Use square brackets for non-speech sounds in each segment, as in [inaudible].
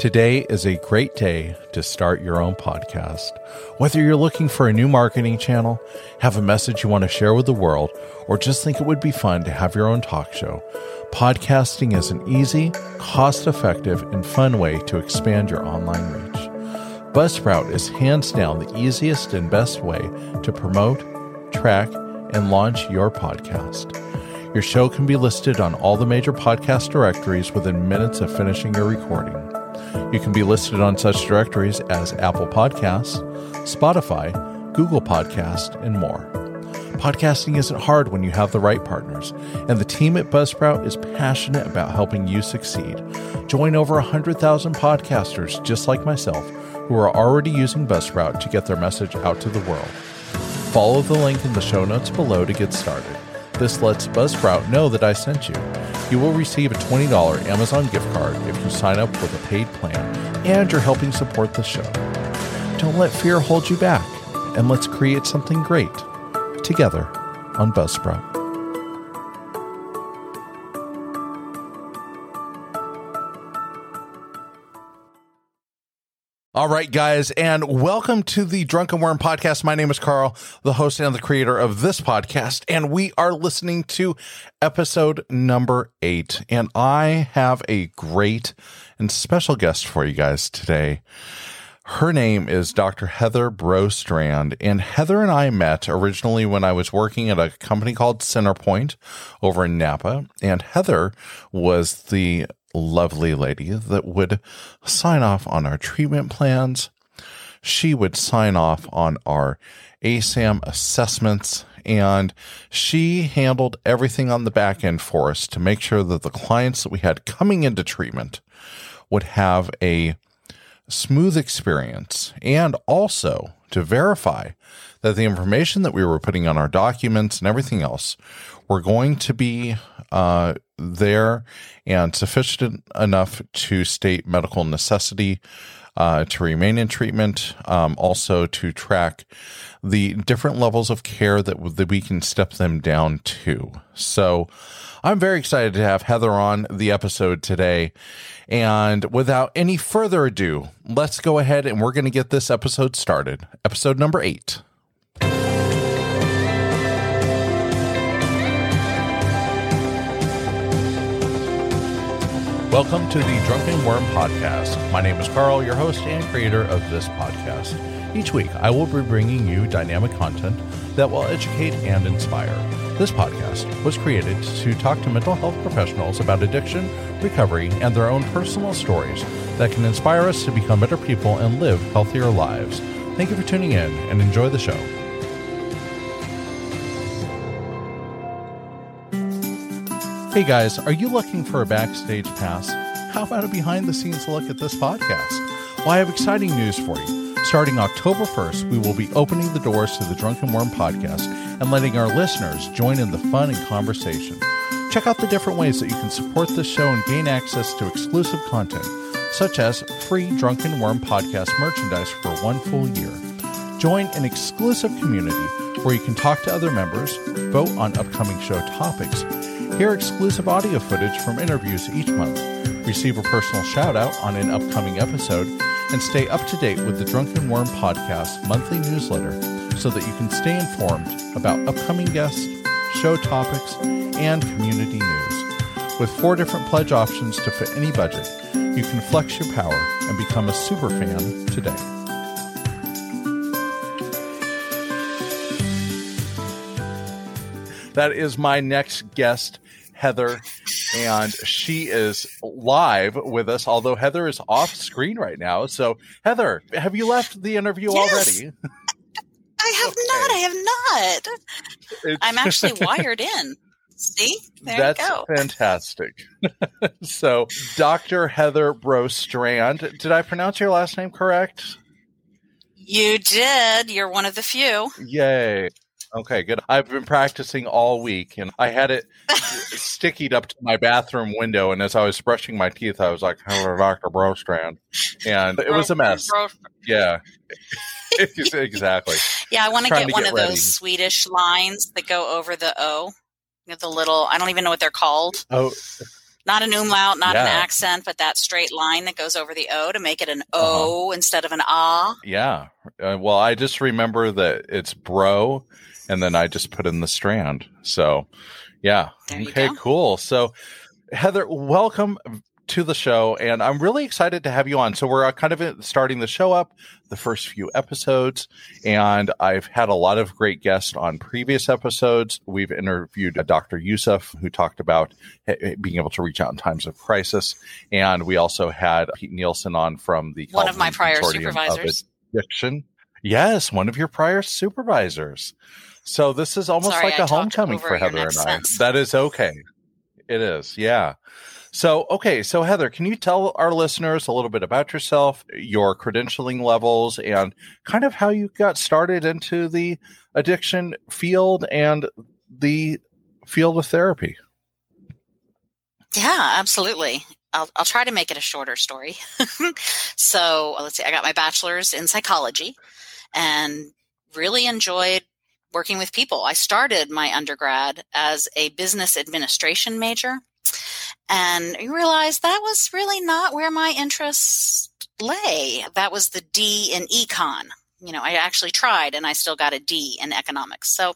Today is a great day to start your own podcast. Whether you're looking for a new marketing channel, have a message you want to share with the world, or just think it would be fun to have your own talk show, podcasting is an easy, cost effective, and fun way to expand your online reach. Buzzsprout is hands down the easiest and best way to promote, track, and launch your podcast. Your show can be listed on all the major podcast directories within minutes of finishing your recording. You can be listed on such directories as Apple Podcasts, Spotify, Google Podcast, and more. Podcasting isn't hard when you have the right partners, and the team at Buzzsprout is passionate about helping you succeed. Join over 100,000 podcasters just like myself who are already using Buzzsprout to get their message out to the world. Follow the link in the show notes below to get started. This lets Buzzsprout know that I sent you. You will receive a $20 Amazon gift card if you sign up with a paid plan and you're helping support the show. Don't let fear hold you back, and let's create something great together on Buzzsprout. All right, guys, and welcome to the Drunken Worm podcast. My name is Carl, the host and the creator of this podcast, and we are listening to episode number eight. And I have a great and special guest for you guys today. Her name is Dr. Heather Brostrand, and Heather and I met originally when I was working at a company called Centerpoint over in Napa. And Heather was the lovely lady that would sign off on our treatment plans. She would sign off on our ASAM assessments, and she handled everything on the back end for us to make sure that the clients that we had coming into treatment would have a smooth experience and also to verify that the information that we were putting on our documents and everything else were going to be uh, there and sufficient enough to state medical necessity uh, to remain in treatment, um, also to track the different levels of care that, that we can step them down to. So I'm very excited to have Heather on the episode today. And without any further ado, let's go ahead and we're going to get this episode started. Episode number eight. Welcome to the Drunken Worm Podcast. My name is Carl, your host and creator of this podcast. Each week, I will be bringing you dynamic content that will educate and inspire. This podcast was created to talk to mental health professionals about addiction, recovery, and their own personal stories that can inspire us to become better people and live healthier lives. Thank you for tuning in and enjoy the show. Hey guys, are you looking for a backstage pass? How about a behind the scenes look at this podcast? Well, I have exciting news for you. Starting October 1st, we will be opening the doors to the Drunken Worm podcast and letting our listeners join in the fun and conversation. Check out the different ways that you can support this show and gain access to exclusive content, such as free Drunken Worm podcast merchandise for one full year. Join an exclusive community where you can talk to other members, vote on upcoming show topics, hear exclusive audio footage from interviews each month, receive a personal shout out on an upcoming episode, and stay up to date with the Drunken Worm Podcast monthly newsletter so that you can stay informed about upcoming guests, show topics, and community news. With four different pledge options to fit any budget, you can flex your power and become a super fan today. That is my next guest, Heather, and she is live with us, although Heather is off screen right now. So, Heather, have you left the interview yes. already? [laughs] I have okay. not. I have not. It's, I'm actually [laughs] wired in. See? There That's you go. fantastic. [laughs] so, Dr. Heather Brostrand, did I pronounce your last name correct? You did. You're one of the few. Yay. Okay, good. I've been practicing all week and I had it [laughs] stickied up to my bathroom window. And as I was brushing my teeth, I was like, hello, Dr. Brostrand. And it was a mess. Yeah. [laughs] [laughs] exactly. Yeah, I want to get one get of ready. those Swedish lines that go over the O. The little, I don't even know what they're called. Oh, Not an umlaut, not yeah. an accent, but that straight line that goes over the O to make it an O uh-huh. instead of an ah. Yeah. Uh, well, I just remember that it's bro, and then I just put in the strand. So, yeah. Okay, cool. So, Heather, welcome to the show, and I'm really excited to have you on. So we're uh, kind of starting the show up, the first few episodes, and I've had a lot of great guests on previous episodes. We've interviewed uh, Dr. Youssef, who talked about being able to reach out in times of crisis, and we also had Pete Nielsen on from the one of my prior supervisors. Of addiction. Yes, one of your prior supervisors. So this is almost Sorry, like a homecoming for Heather and I. Sense. That is okay. It is, yeah. So, okay. So, Heather, can you tell our listeners a little bit about yourself, your credentialing levels, and kind of how you got started into the addiction field and the field of therapy? Yeah, absolutely. I'll, I'll try to make it a shorter story. [laughs] so, let's see, I got my bachelor's in psychology and really enjoyed working with people. I started my undergrad as a business administration major and realized that was really not where my interests lay. That was the D in econ. You know, I actually tried and I still got a D in economics. So,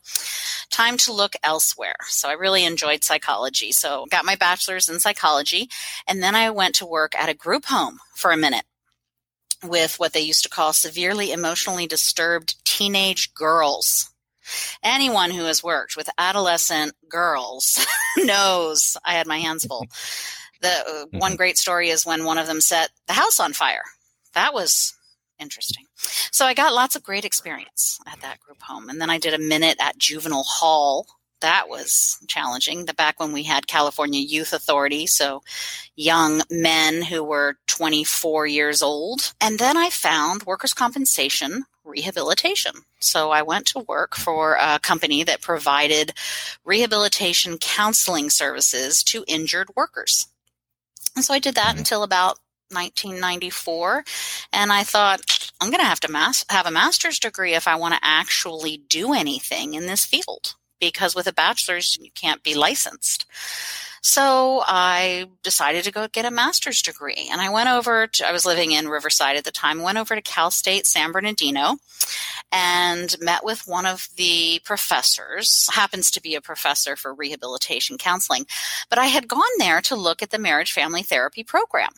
time to look elsewhere. So, I really enjoyed psychology. So, got my bachelor's in psychology. And then I went to work at a group home for a minute with what they used to call severely emotionally disturbed teenage girls. Anyone who has worked with adolescent girls [laughs] knows I had my hands full. The uh, mm-hmm. one great story is when one of them set the house on fire. That was interesting. So I got lots of great experience at that group home. And then I did a minute at juvenile hall that was challenging. The back when we had California Youth Authority, so young men who were 24 years old. And then I found workers' compensation rehabilitation. So I went to work for a company that provided rehabilitation counseling services to injured workers. And so I did that mm-hmm. until about 1994 and I thought I'm going to have to mas- have a master's degree if I want to actually do anything in this field because with a bachelor's, you can't be licensed. So I decided to go get a master's degree. And I went over to, I was living in Riverside at the time, went over to Cal State San Bernardino and met with one of the professors, happens to be a professor for rehabilitation counseling. But I had gone there to look at the marriage family therapy program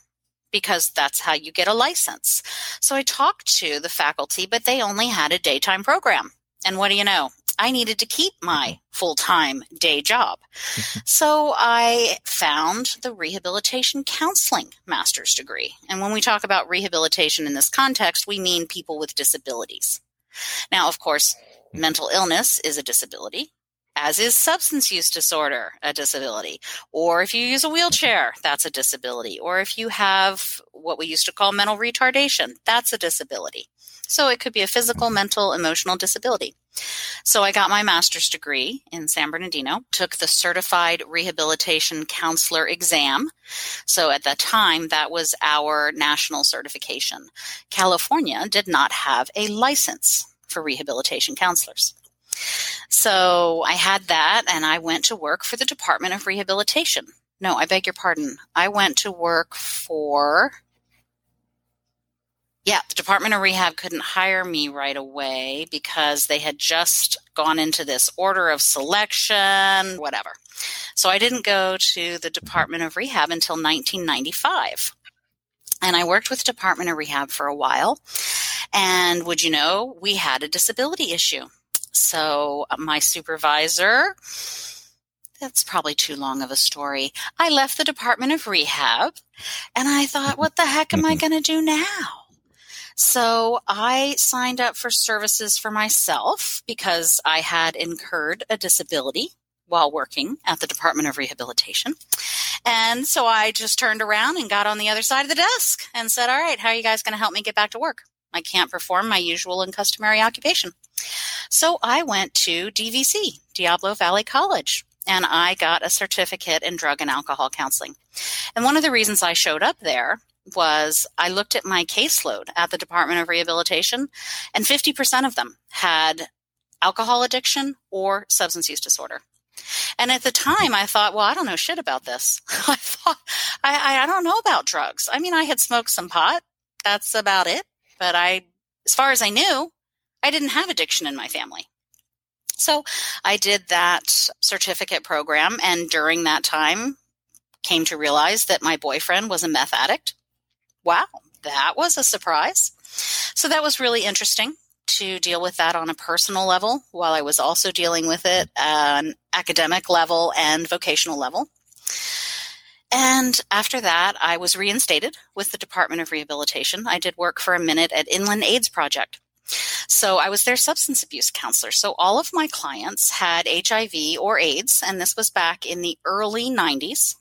because that's how you get a license. So I talked to the faculty, but they only had a daytime program. And what do you know? I needed to keep my mm-hmm. full time day job. Mm-hmm. so I found the rehabilitation counseling master's degree. And when we talk about rehabilitation in this context, we mean people with disabilities. Now, of course, mm-hmm. mental illness is a disability, as is substance use disorder a disability. Or if you use a wheelchair, that's a disability. Or if you have what we used to call mental retardation, that's a disability. So it could be a physical, mental, emotional disability. So I got my master's degree in San Bernardino, took the certified rehabilitation counselor exam. So at that time, that was our national certification. California did not have a license for rehabilitation counselors. So I had that and I went to work for the Department of Rehabilitation. No, I beg your pardon. I went to work for yeah, the Department of Rehab couldn't hire me right away because they had just gone into this order of selection, whatever. So I didn't go to the Department of Rehab until 1995. And I worked with Department of Rehab for a while. And would you know, we had a disability issue. So my supervisor, that's probably too long of a story. I left the Department of Rehab and I thought, what the heck am I [laughs] going to do now? So I signed up for services for myself because I had incurred a disability while working at the Department of Rehabilitation. And so I just turned around and got on the other side of the desk and said, All right, how are you guys going to help me get back to work? I can't perform my usual and customary occupation. So I went to DVC, Diablo Valley College, and I got a certificate in drug and alcohol counseling. And one of the reasons I showed up there was I looked at my caseload at the Department of Rehabilitation, and 50% of them had alcohol addiction or substance use disorder. And at the time, I thought, well, I don't know shit about this. [laughs] I thought, I, I don't know about drugs. I mean, I had smoked some pot. That's about it. But I, as far as I knew, I didn't have addiction in my family. So I did that certificate program. And during that time, came to realize that my boyfriend was a meth addict. Wow, that was a surprise. So that was really interesting to deal with that on a personal level while I was also dealing with it an academic level and vocational level. And after that, I was reinstated with the Department of Rehabilitation. I did work for a minute at Inland AIDS Project. So I was their substance abuse counselor. So all of my clients had HIV or AIDS, and this was back in the early 90s.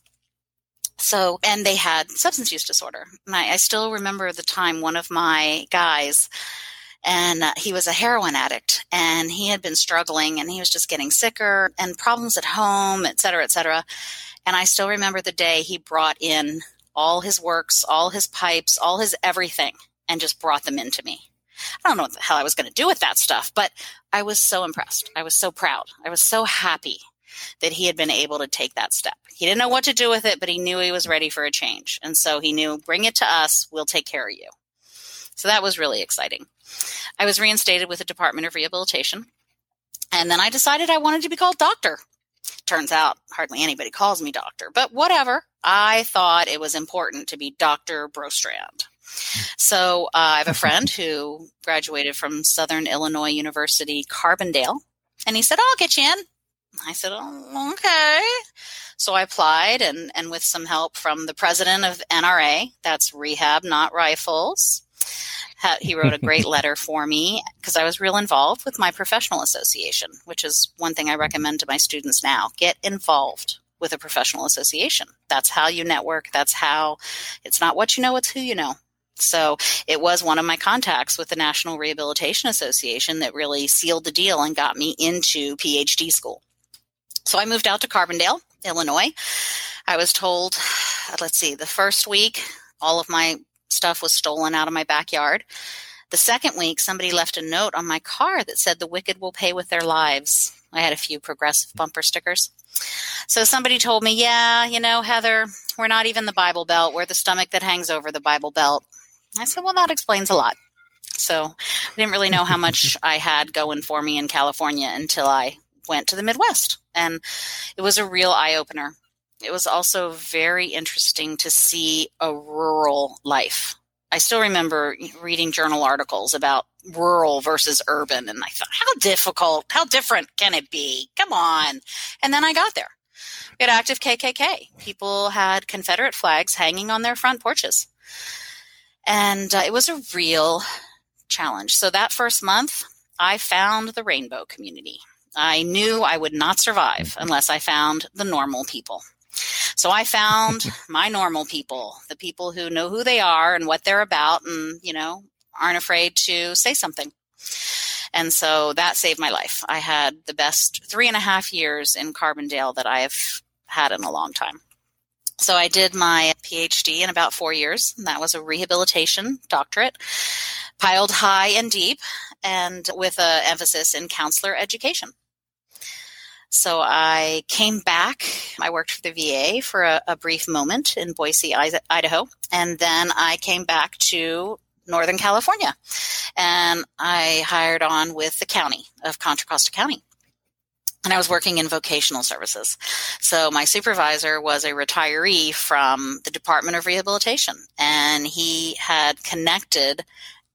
So, and they had substance use disorder. I, I still remember the time one of my guys and uh, he was a heroin addict and he had been struggling and he was just getting sicker and problems at home et cetera et cetera. And i still remember the day he brought in all his works all his pipes all his everything and just brought them into me. I don't know what the hell i was going to do with that stuff but i was so impressed. I was so proud. I was so happy that he had been able to take that step he didn't know what to do with it but he knew he was ready for a change and so he knew bring it to us we'll take care of you so that was really exciting I was reinstated with the Department of Rehabilitation. And then I decided I wanted to be called doctor. Turns out hardly anybody calls me doctor, but whatever. I thought it was important to be Dr. Brostrand. So uh, I have a friend who graduated from Southern Illinois University, Carbondale, and he said, I'll get you in. I said, oh, okay. So I applied, and, and with some help from the president of NRA, that's Rehab Not Rifles, he wrote a great [laughs] letter for me because I was real involved with my professional association, which is one thing I recommend to my students now. Get involved with a professional association. That's how you network. That's how it's not what you know, it's who you know. So it was one of my contacts with the National Rehabilitation Association that really sealed the deal and got me into PhD school. So I moved out to Carbondale, Illinois. I was told, uh, let's see, the first week, all of my stuff was stolen out of my backyard. The second week, somebody left a note on my car that said, The wicked will pay with their lives. I had a few progressive bumper stickers. So somebody told me, Yeah, you know, Heather, we're not even the Bible Belt. We're the stomach that hangs over the Bible Belt. I said, Well, that explains a lot. So I didn't really know how much [laughs] I had going for me in California until I went to the Midwest. And it was a real eye opener it was also very interesting to see a rural life. I still remember reading journal articles about rural versus urban, and I thought, how difficult, how different can it be? Come on. And then I got there. We had active KKK. People had Confederate flags hanging on their front porches. And uh, it was a real challenge. So that first month, I found the rainbow community. I knew I would not survive mm-hmm. unless I found the normal people. So I found [laughs] my normal people, the people who know who they are and what they're about and, you know, aren't afraid to say something. And so that saved my life. I had the best three and a half years in Carbondale that I have had in a long time. So I did my PhD in about four years. And that was a rehabilitation doctorate, piled high and deep, and with an emphasis in counselor education. So I came back. I worked for the VA for a, a brief moment in Boise, Idaho. And then I came back to Northern California and I hired on with the county of Contra Costa County. And I was working in vocational services. So my supervisor was a retiree from the Department of Rehabilitation and he had connected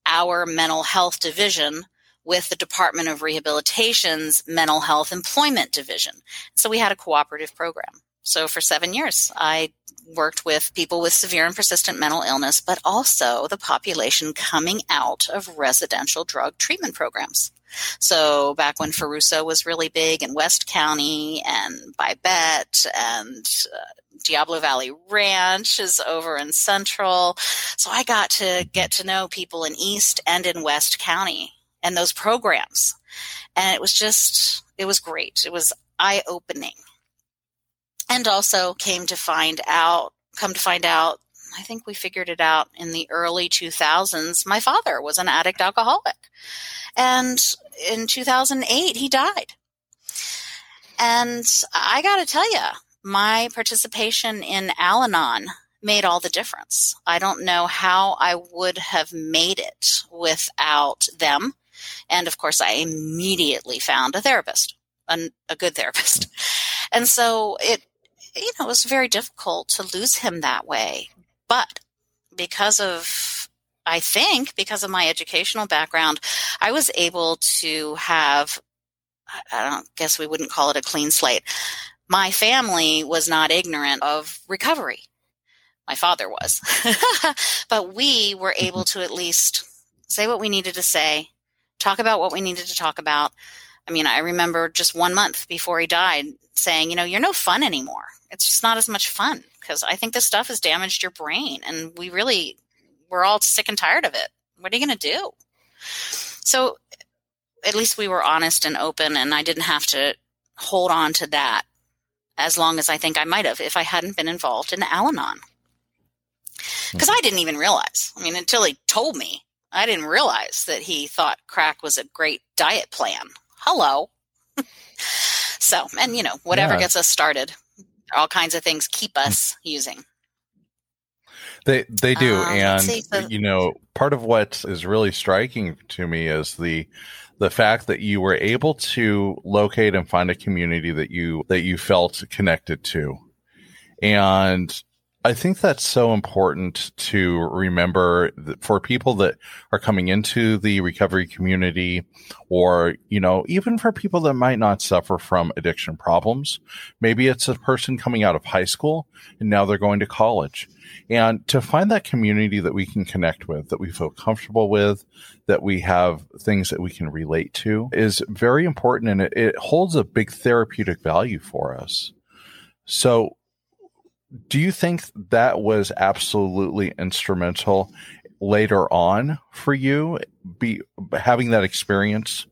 our mental health division with the Department of Rehabilitation's Mental Health Employment Division. So we had a cooperative program. So for seven years, I worked with people with severe and persistent mental illness, but also the population coming out of residential drug treatment programs. So back when Feruso was really big in West County and Bi-Bett and uh, Diablo Valley Ranch is over in Central. So I got to get to know people in East and in West County and those programs. And it was just, it was great. It was eye opening. And also came to find out, come to find out, I think we figured it out in the early 2000s. My father was an addict alcoholic. And in 2008, he died. And I got to tell you, my participation in Al Anon made all the difference. I don't know how I would have made it without them. And of course, I immediately found a therapist, a, a good therapist. [laughs] And so it, you know, it was very difficult to lose him that way. But because of, I think, because of my educational background, I was able to have, I don't guess we wouldn't call it a clean slate. My family was not ignorant of recovery my father was. [laughs] but we were mm-hmm. able to at least say what we needed to say, talk about what we needed to talk about. I mean, I remember just one month before he died saying, you know, you're no fun anymore. It's just not as much fun because I think this stuff has damaged your brain and we really, we're all sick and tired of it. What are you going to do? So at least we were honest and open and I didn't have to hold on to that as long as I think I might have if I hadn't been involved in Al Anon because mm-hmm. I didn't even realize. I mean, until he told me, I didn't realize that he thought crack was a great diet plan. Hello. [laughs] so, and you know, whatever yeah. gets us started, all kinds of things keep us using. They they do, um, and see, so- you know, part of what is really striking to me is the the fact that you were able to locate and find a community that you that you felt connected to, and I think that's so important to remember for people that are coming into the recovery community or, you know, even for people that might not suffer from addiction problems. Maybe it's a person coming out of high school and now they're going to college. And to find that community that we can connect with, that we feel comfortable with, that we have things that we can relate to is very important and it, it holds a big therapeutic value for us. So do you think that was absolutely instrumental later on for you be having that experience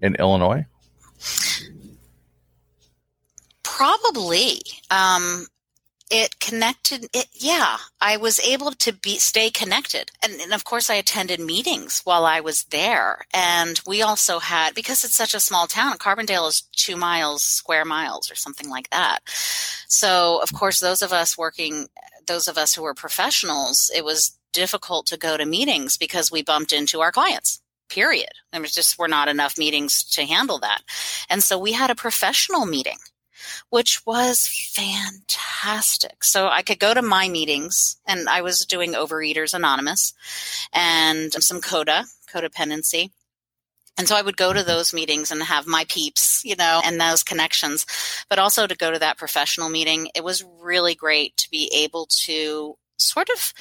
in Illinois? Probably. Um, it connected it yeah i was able to be stay connected. And, and, of course i attended meetings while i was there. And we also had because it's such a small town carbondale is two miles square miles or something like that. So of course those of us working those of us who were professionals it was difficult to go to meetings because we bumped into our clients period. There was just were not enough meetings to handle that. And so we had a professional meeting which was fantastic. So I could go to my meetings and I was doing Overeaters Anonymous and some CODA, codependency. And so I would go to those meetings and have my peeps, you know, and those connections, but also to go to that professional meeting. It was really great to be able to sort of,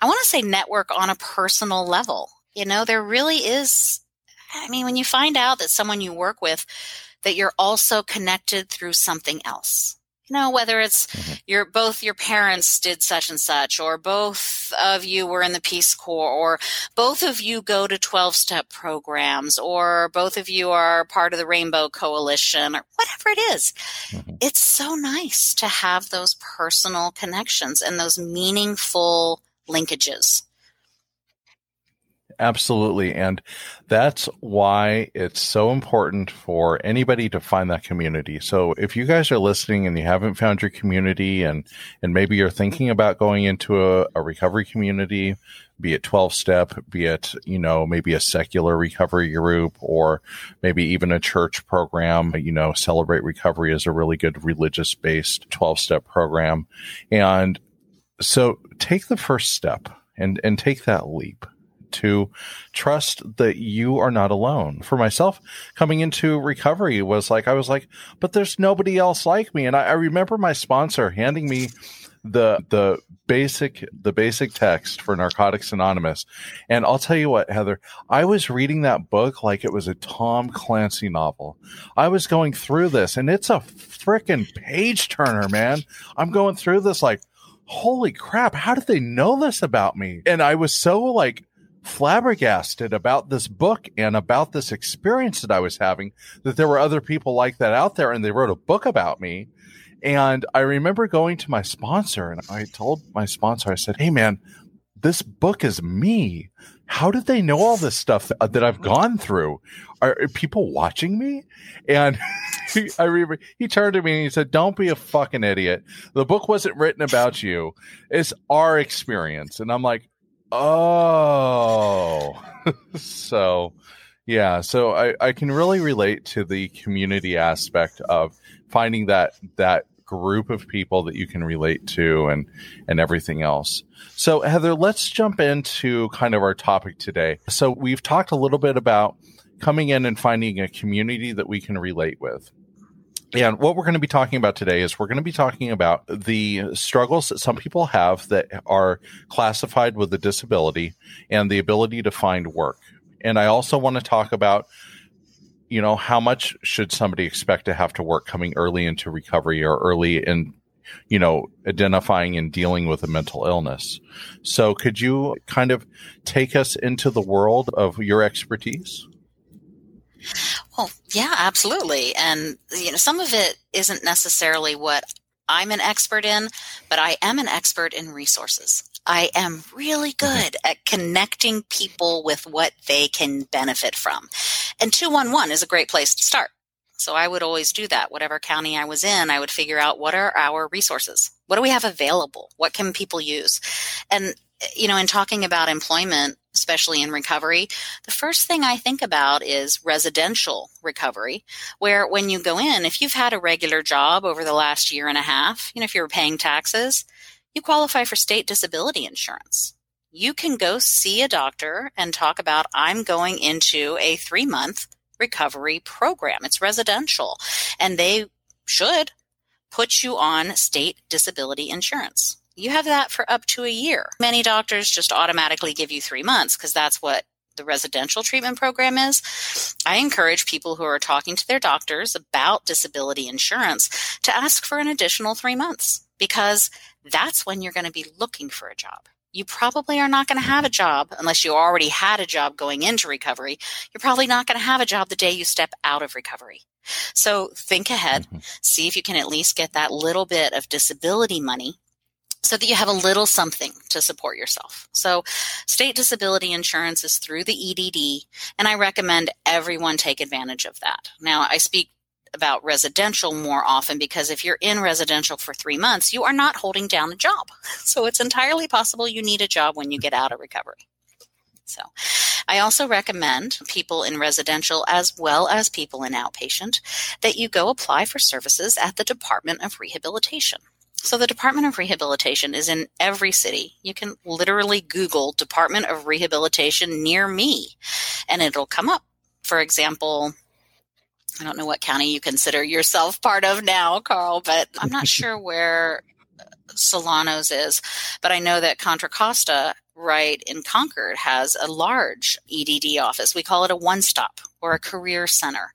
I want to say network on a personal level. You know, there really is, I mean, when you find out that someone you work with that you're also connected through something else. You know, whether it's mm-hmm. your both your parents did such and such, or both of you were in the Peace Corps, or both of you go to 12 step programs, or both of you are part of the Rainbow Coalition, or whatever it is. Mm-hmm. It's so nice to have those personal connections and those meaningful linkages. Absolutely. And that's why it's so important for anybody to find that community. So if you guys are listening and you haven't found your community and, and maybe you're thinking about going into a, a recovery community, be it 12 step, be it, you know, maybe a secular recovery group or maybe even a church program, you know, celebrate recovery is a really good religious based 12 step program. And so take the first step and, and take that leap to trust that you are not alone. For myself, coming into recovery was like, I was like, but there's nobody else like me. And I, I remember my sponsor handing me the the basic the basic text for Narcotics Anonymous. And I'll tell you what, Heather, I was reading that book like it was a Tom Clancy novel. I was going through this and it's a freaking page turner, man. I'm going through this like, holy crap, how did they know this about me? And I was so like flabbergasted about this book and about this experience that I was having, that there were other people like that out there and they wrote a book about me. And I remember going to my sponsor and I told my sponsor, I said, Hey man, this book is me. How did they know all this stuff that I've gone through? Are, people watching me? And [laughs] I remember he turned to me and he said, "Don't be a fucking idiot. The book wasn't written about you. It's our experience." And I'm like, "Oh." [laughs] so, yeah. So I, I can really relate to the community aspect of finding that that group of people that you can relate to and and everything else. So Heather, let's jump into kind of our topic today. So we've talked a little bit about coming in and finding a community that we can relate with. And what we're going to be talking about today is we're going to be talking about the struggles that some people have that are classified with a disability and the ability to find work. And I also want to talk about you know, how much should somebody expect to have to work coming early into recovery or early in, you know, identifying and dealing with a mental illness? So could you kind of take us into the world of your expertise? Well, yeah, absolutely. And, you know, some of it isn't necessarily what I'm an expert in, but I am an expert in resources. I am really mm-hmm. good at connecting people with what they can benefit from. And 211 is a great place to start. So I would always do that. Whatever county I was in, I would figure out what are our resources? What do we have available? What can people use? And, you know, in talking about employment, especially in recovery, the first thing I think about is residential recovery, where when you go in, if you've had a regular job over the last year and a half, you know, if you're paying taxes, you qualify for state disability insurance. You can go see a doctor and talk about, I'm going into a three month recovery program. It's residential and they should put you on state disability insurance. You have that for up to a year. Many doctors just automatically give you three months because that's what the residential treatment program is. I encourage people who are talking to their doctors about disability insurance to ask for an additional three months because that's when you're going to be looking for a job. You probably are not going to have a job unless you already had a job going into recovery. You're probably not going to have a job the day you step out of recovery. So think ahead, mm-hmm. see if you can at least get that little bit of disability money so that you have a little something to support yourself. So state disability insurance is through the EDD and I recommend everyone take advantage of that. Now I speak about residential more often because if you're in residential for three months, you are not holding down a job. [laughs] So it's entirely possible you need a job when you get out of recovery. So I also recommend people in residential as well as people in outpatient that you go apply for services at the Department of Rehabilitation. So the Department of Rehabilitation is in every city. You can literally Google Department of Rehabilitation near me and it'll come up. For example, I don't know what county you consider yourself part of now, Carl, but I'm not [laughs] sure where uh, Solano's is. But I know that Contra Costa, right in Concord, has a large EDD office. We call it a one stop or a career center.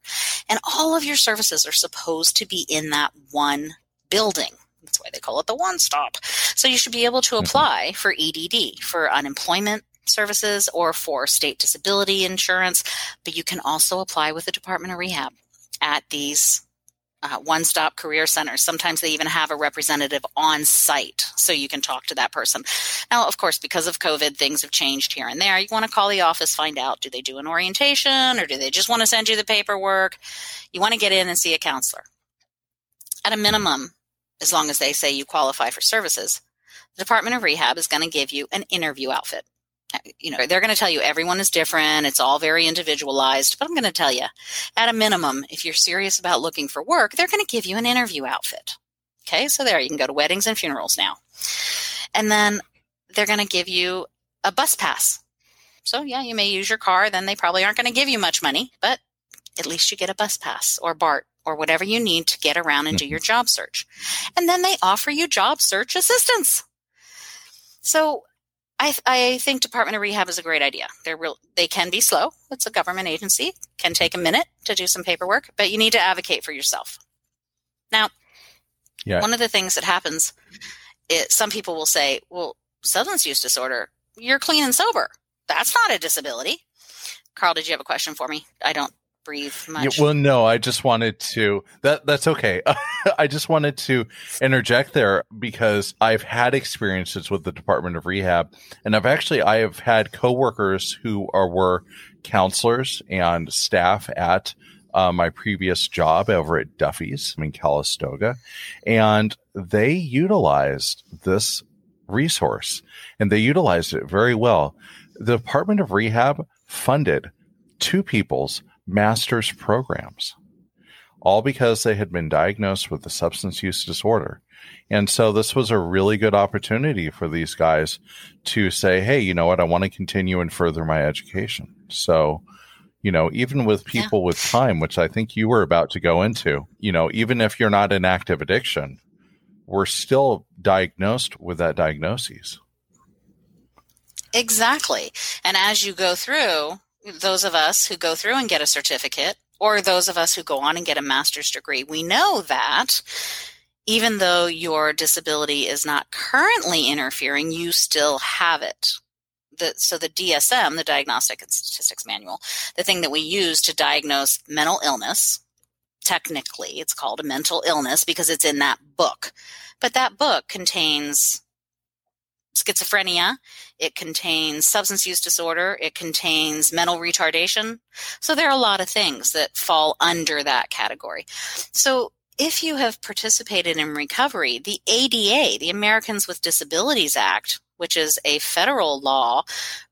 And all of your services are supposed to be in that one building. That's why they call it the one stop. So you should be able to mm-hmm. apply for EDD, for unemployment services, or for state disability insurance, but you can also apply with the Department of Rehab at these uh, one stop career centers. Sometimes they even have a representative on site so you can talk to that person. Now, of course, because of COVID, things have changed here and there. You want to call the office, find out do they do an orientation or do they just want to send you the paperwork? You want to get in and see a counselor. At a minimum, as long as they say you qualify for services, the Department of Rehab is going to give you an interview outfit uh, you know, they're going to tell you everyone is different. It's all very individualized. But I'm going to tell you, at a minimum, if you're serious about looking for work, they're going to give you an interview outfit. Okay, so there you can go to weddings and funerals now. And then they're going to give you a bus pass. So, yeah, you may use your car, then they probably aren't going to give you much money, but at least you get a bus pass or BART or whatever you need to get around and do your mm-hmm. job search. And then they offer you job search assistance. So I, I think Department of Rehab is a great idea. They're real, they can be slow. It's a government agency, can take a minute to do some paperwork, but you need to advocate for yourself. Now, yeah. one of the things that happens, is some people will say, well, substance use disorder, you're clean and sober. That's not a disability. Carl, did you have a question for me? I don't breathe much. Yeah, well, no, I just wanted to that that's okay. [laughs] I just wanted to interject there because I've had experiences with the Department of Rehab and I've actually I have had coworkers who are were counselors and staff at uh, my previous job over at Duffy's in Calistoga, and they utilized this resource and they utilized it very well. The Department of Rehab funded two people's master's programs, all because they had been diagnosed with a substance use disorder. And so this was a really good opportunity for these guys to say, hey, you know what? I want to continue and further my education. So, you know, even with people yeah. with time, which I think you were about to go into, you know, even if you're not in active addiction, we're still diagnosed with that diagnosis. Exactly. And as you go through, those of us who go through and get a certificate, or those of us who go on and get a master's degree, we know that even though your disability is not currently interfering, you still have it. The, so the DSM, the Diagnostic and Statistics Manual, the thing that we use to diagnose mental illness, technically it's called a mental illness because it's in that book. But that book contains schizophrenia, it contains substance use disorder, it contains mental retardation. So there are a lot of things that fall under that category. So if you have participated in recovery, the ADA, the Americans with Disabilities Act, which is a federal law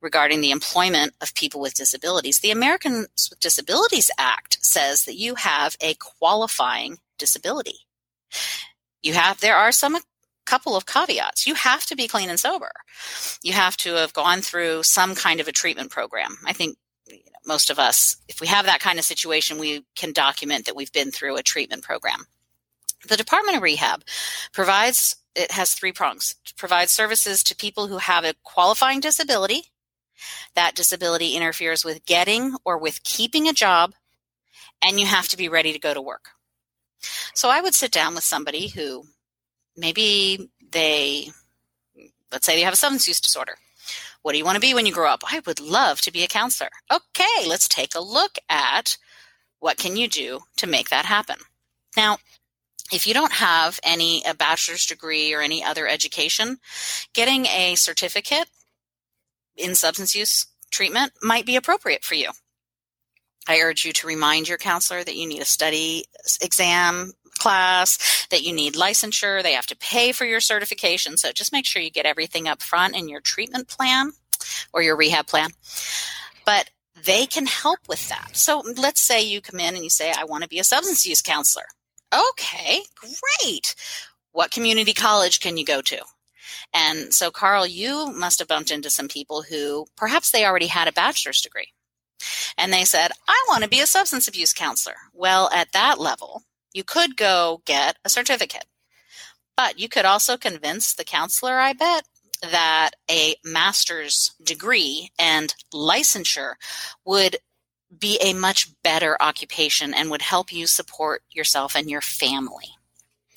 regarding the employment of people with disabilities, the Americans with Disabilities Act says that you have a qualifying disability. You have, there are some couple of caveats. You have to be clean and sober. You have to have gone through some kind of a treatment program. I think you know, most of us, if we have that kind of situation, we can document that we've been through a treatment program. The Department of Rehab provides, it has three prongs, provides services to people who have a qualifying disability. That disability interferes with getting or with keeping a job, and you have to be ready to go to work. So I would sit down with somebody who maybe they, let's say they have a substance use disorder. What do you want to be when you grow up? I would love to be a counselor. Okay, let's take a look at what can you do to make that happen. Now, if you don't have any a bachelor's degree or any other education, getting a certificate in substance use treatment might be appropriate for you. I urge you to remind your counselor that you need a study exam class, that you need licensure, they have to pay for your certification. So just make sure you get everything up front in your treatment plan or your rehab plan. But they can help with that. So let's say you come in and you say, I want to be a substance use counselor. Okay, great. What community college can you go to? And so, Carl, you must have bumped into some people who perhaps they already had a bachelor's degree. And they said, I want to be a substance abuse counselor. Well, at that level, you could go get a certificate. But you could also convince the counselor, I bet, that a master's degree and licensure would be a much better occupation and would help you support yourself and your family.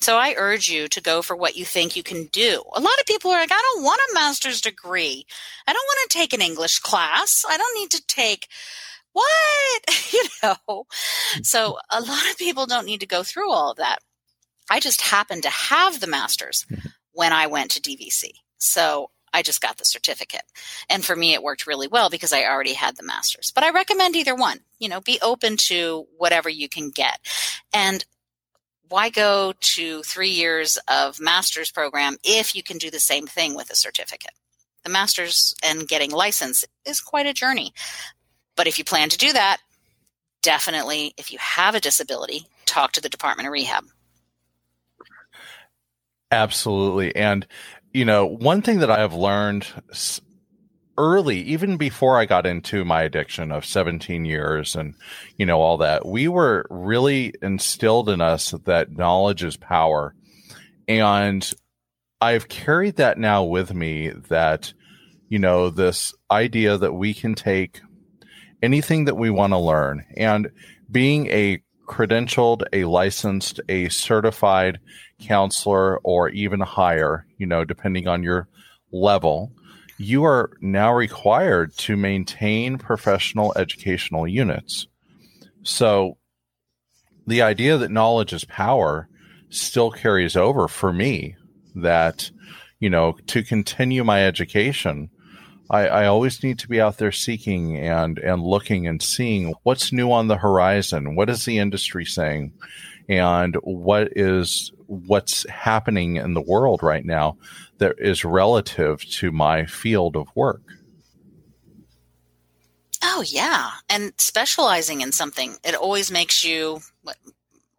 So I urge you to go for what you think you can do. A lot of people are like, I don't want a master's degree. I don't want to take an English class. I don't need to take what? [laughs] you know. So a lot of people don't need to go through all of that. I just happened to have the master's mm-hmm. when I went to DVC. So I just got the certificate. And for me, it worked really well because I already had the master's. But I recommend either one. You know, be open to whatever you can get. And why go to three years of master's program if you can do the same thing with a certificate? The master's and getting license is quite a journey. But if you plan to do that, definitely, if you have a disability, talk to the Department of Rehab. Absolutely. And, you know, one thing that I have learned early, even before I got into my addiction of 17 years and, you know, all that, we were really instilled in us that knowledge is power. And I've carried that now with me that, you know, this idea that we can take anything that we want to learn. And being a credentialed, a licensed, a certified counselor, or even higher, you know, depending on your level, you are now required to maintain professional educational units. So the idea that knowledge is power still carries over for me that, you know, to continue my education, I, I, always need to be out there seeking and, and looking and seeing what's new on the horizon. What is the industry saying? And what is what's happening in the world right now that is relative to my field of work? Oh, yeah. And specializing in something, it always makes you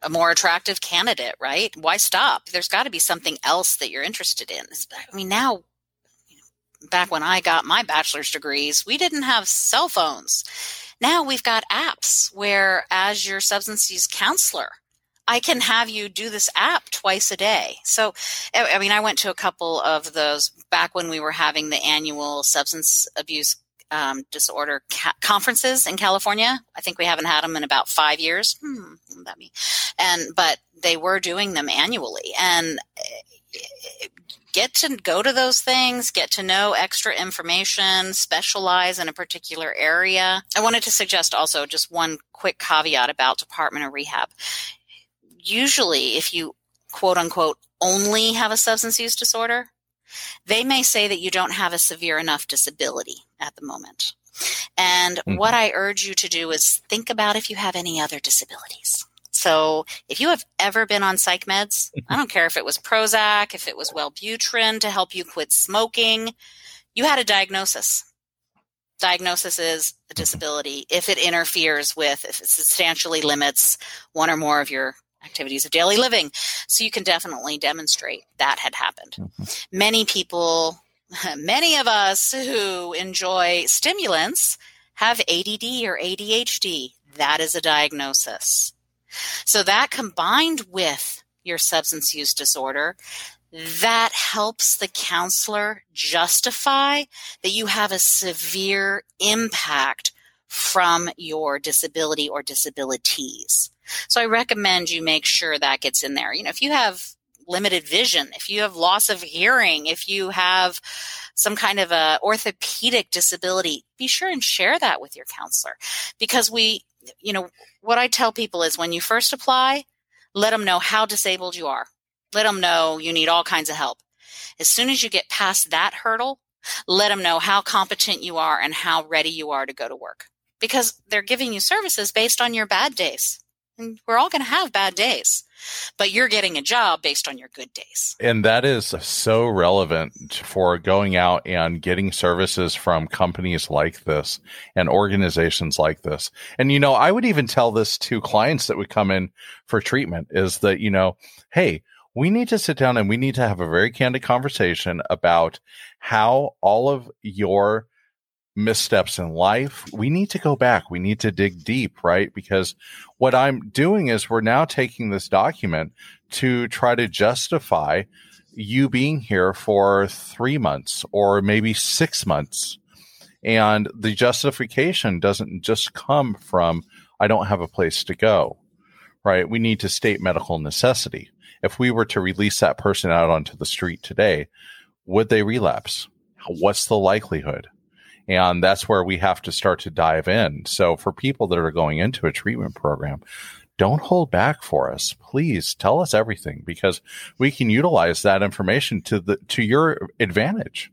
a more attractive candidate, right? Why stop? There's got to be something else that you're interested in. I mean, now, back when I got my bachelor's degrees, we didn't have cell phones. Now we've got apps where, as your substance use counselor, I can have you do this app twice a day. So, I mean, I went to a couple of those back when we were having the annual substance abuse um, disorder ca- conferences in California. I think we haven't had them in about five years. Hmm, that me? And but they were doing them annually, and eh, get to go to those things, get to know extra information, specialize in a particular area. I wanted to suggest also just one quick caveat about Department of Rehab. Usually, if you quote unquote only have a substance use disorder, they may say that you don't have a severe enough disability at the moment. And mm-hmm. what I urge you to do is think about if you have any other disabilities. So if you have ever been on psych meds, I don't care if it was Prozac, if it was Wellbutrin to help you quit smoking, you had a diagnosis. Diagnosis is a disability if it interferes with, if it substantially limits one or more of your activities of daily living. So you can definitely demonstrate that had happened. Mm-hmm. Many people, [laughs] many of us who enjoy stimulants have ADD or ADHD. That is a diagnosis. So that combined with your substance use disorder, that helps the counselor justify that you have a severe impact from your disability or disabilities. So I recommend you make sure that gets in there. You know, if you have limited vision, if you have loss of hearing, if you have some kind of a orthopedic disability, be sure and share that with your counselor because we, you know, what I tell people is when you first apply, let them know how disabled you are. Let them know you need all kinds of help. As soon as you get past that hurdle, let them know how competent you are and how ready you are to go to work because they're giving you services based on your bad days. And we're all going to have bad days, but you're getting a job based on your good days. And that is so relevant for going out and getting services from companies like this and organizations like this. And, you know, I would even tell this to clients that would come in for treatment is that, you know, hey, we need to sit down and we need to have a very candid conversation about how all of your missteps in life, we need to go back. We need to dig deep, right? Because what I'm doing is we're now taking this document to try to justify you being here for three months or maybe six months. And the justification doesn't just come from, I don't have a place to go, right? We need to state medical necessity. If we were to release that person out onto the street today, would they relapse? What's the likelihood? And that's where we have to start to dive in. So for people that are going into a treatment program, don't hold back for us. Please tell us everything because we can utilize that information to the to your advantage.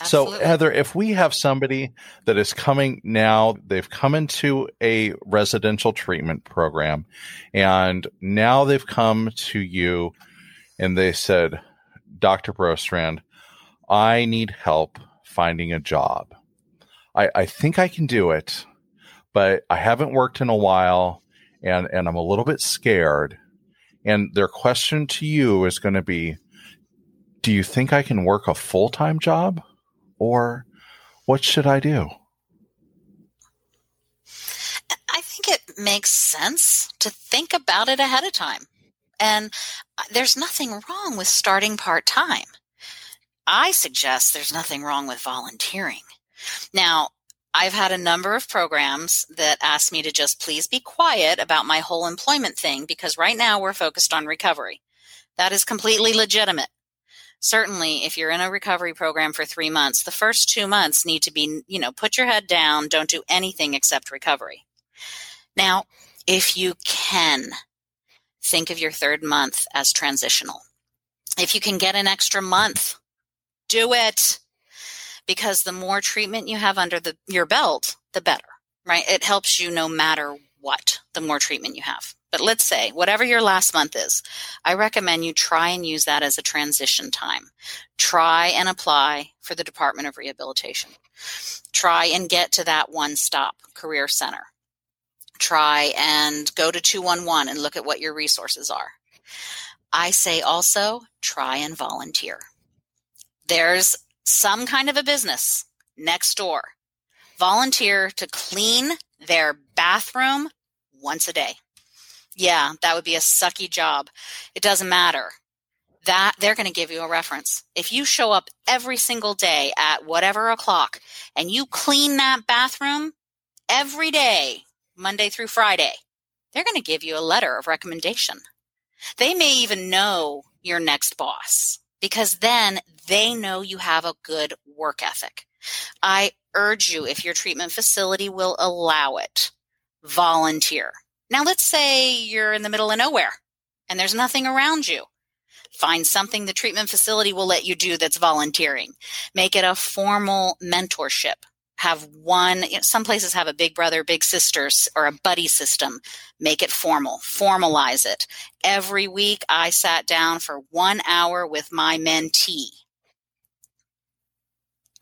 Absolutely. So, Heather, if we have somebody that is coming now, they've come into a residential treatment program and now they've come to you and they said, Dr. Brostrand, I need help finding a job. I, I think I can do it, but I haven't worked in a while and, and I'm a little bit scared. And their question to you is going to be Do you think I can work a full time job? Or what should I do? I think it makes sense to think about it ahead of time. And uh, there's nothing wrong with starting part time. I suggest there's nothing wrong with volunteering. Now, I've had a number of programs that ask me to just please be quiet about my whole employment thing because right now we're focused on recovery. That is completely legitimate. Certainly, if you're in a recovery program for three months, the first two months need to be, you know, put your head down, don't do anything except recovery. Now, if you can, think of your third month as transitional. If you can get an extra month, do it. Because the more treatment you have under the, your belt, the better, right? It helps you no matter what, the more treatment you have. But let's say whatever your last month is, I recommend you try and use that as a transition time. Try and apply for the Department of Rehabilitation. Try and get to that one stop career center. Try and go to 211 and look at what your resources are. I say also try and volunteer. There's some kind of a business next door. Volunteer to clean their bathroom once a day. Yeah, that would be a sucky job. It doesn't matter. That they're going to give you a reference. If you show up every single day at whatever o'clock and you clean that bathroom every day, Monday through Friday, they're going to give you a letter of recommendation. They may even know your next boss because then they know you have a good work ethic. I urge you, if your treatment facility will allow it, volunteer. Now, let's say you're in the middle of nowhere and there's nothing around you. Find something the treatment facility will let you do that's volunteering. Make it a formal mentorship. Have one, you know, some places have a big brother, big sisters, or a buddy system. Make it formal, formalize it. Every week I sat down for one hour with my mentee.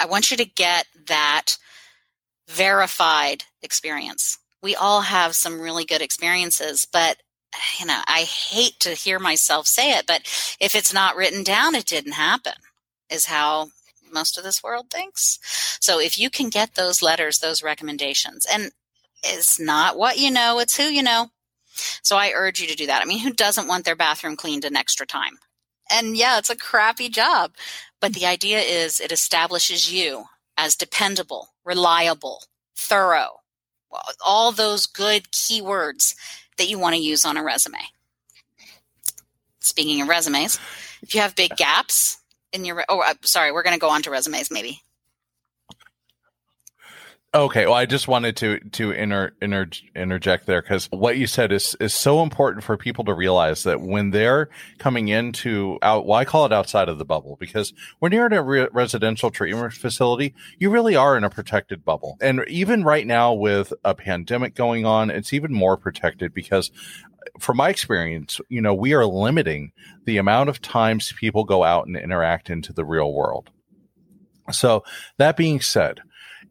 I want you to get that verified experience we all have some really good experiences, but you know, I hate to hear myself say it, but if it's not written down, it didn't happen, is how most of this world thinks. So if you can get those letters, those recommendations, and it's not what you know, it's who you know. So I urge you to do that. I mean, who doesn't want their bathroom cleaned an extra time? And yeah, it's a crappy job, but the idea is it establishes you as dependable, reliable, thorough, all those good keywords that you want to use on a resume. Speaking of resumes, if you have big gaps in your, oh, uh, sorry, we're going to go on to resumes maybe. Okay, well, I just wanted to to inter, inter, interject there because what you said is is so important for people to realize that when they're coming into out, well, I call it outside of the bubble because when you're in a re- residential treatment facility, you really are in a protected bubble, and even right now with a pandemic going on, it's even more protected because from my experience, you know, we are limiting the amount of times people go out and interact into the real world. So that being said,